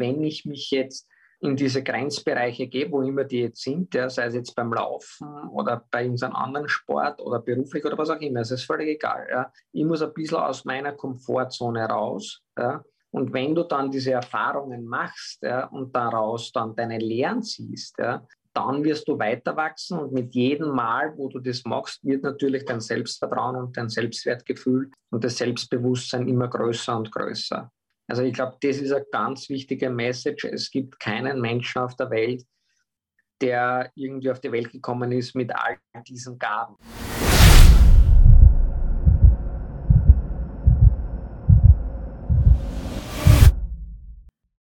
ich mich jetzt in diese Grenzbereiche gehe, wo immer die jetzt sind, ja, sei es jetzt beim Laufen oder bei irgendeinem anderen Sport oder beruflich oder was auch immer, es ist völlig egal. Ja. Ich muss ein bisschen aus meiner Komfortzone raus. Ja. Und wenn du dann diese Erfahrungen machst ja, und daraus dann deine Lehren ziehst, ja, dann wirst du weiter wachsen und mit jedem Mal, wo du das machst, wird natürlich dein Selbstvertrauen und dein Selbstwertgefühl und das Selbstbewusstsein immer größer und größer. Also ich glaube, das ist eine ganz wichtige Message. Es gibt keinen Menschen auf der Welt, der irgendwie auf die Welt gekommen ist mit all diesen Gaben.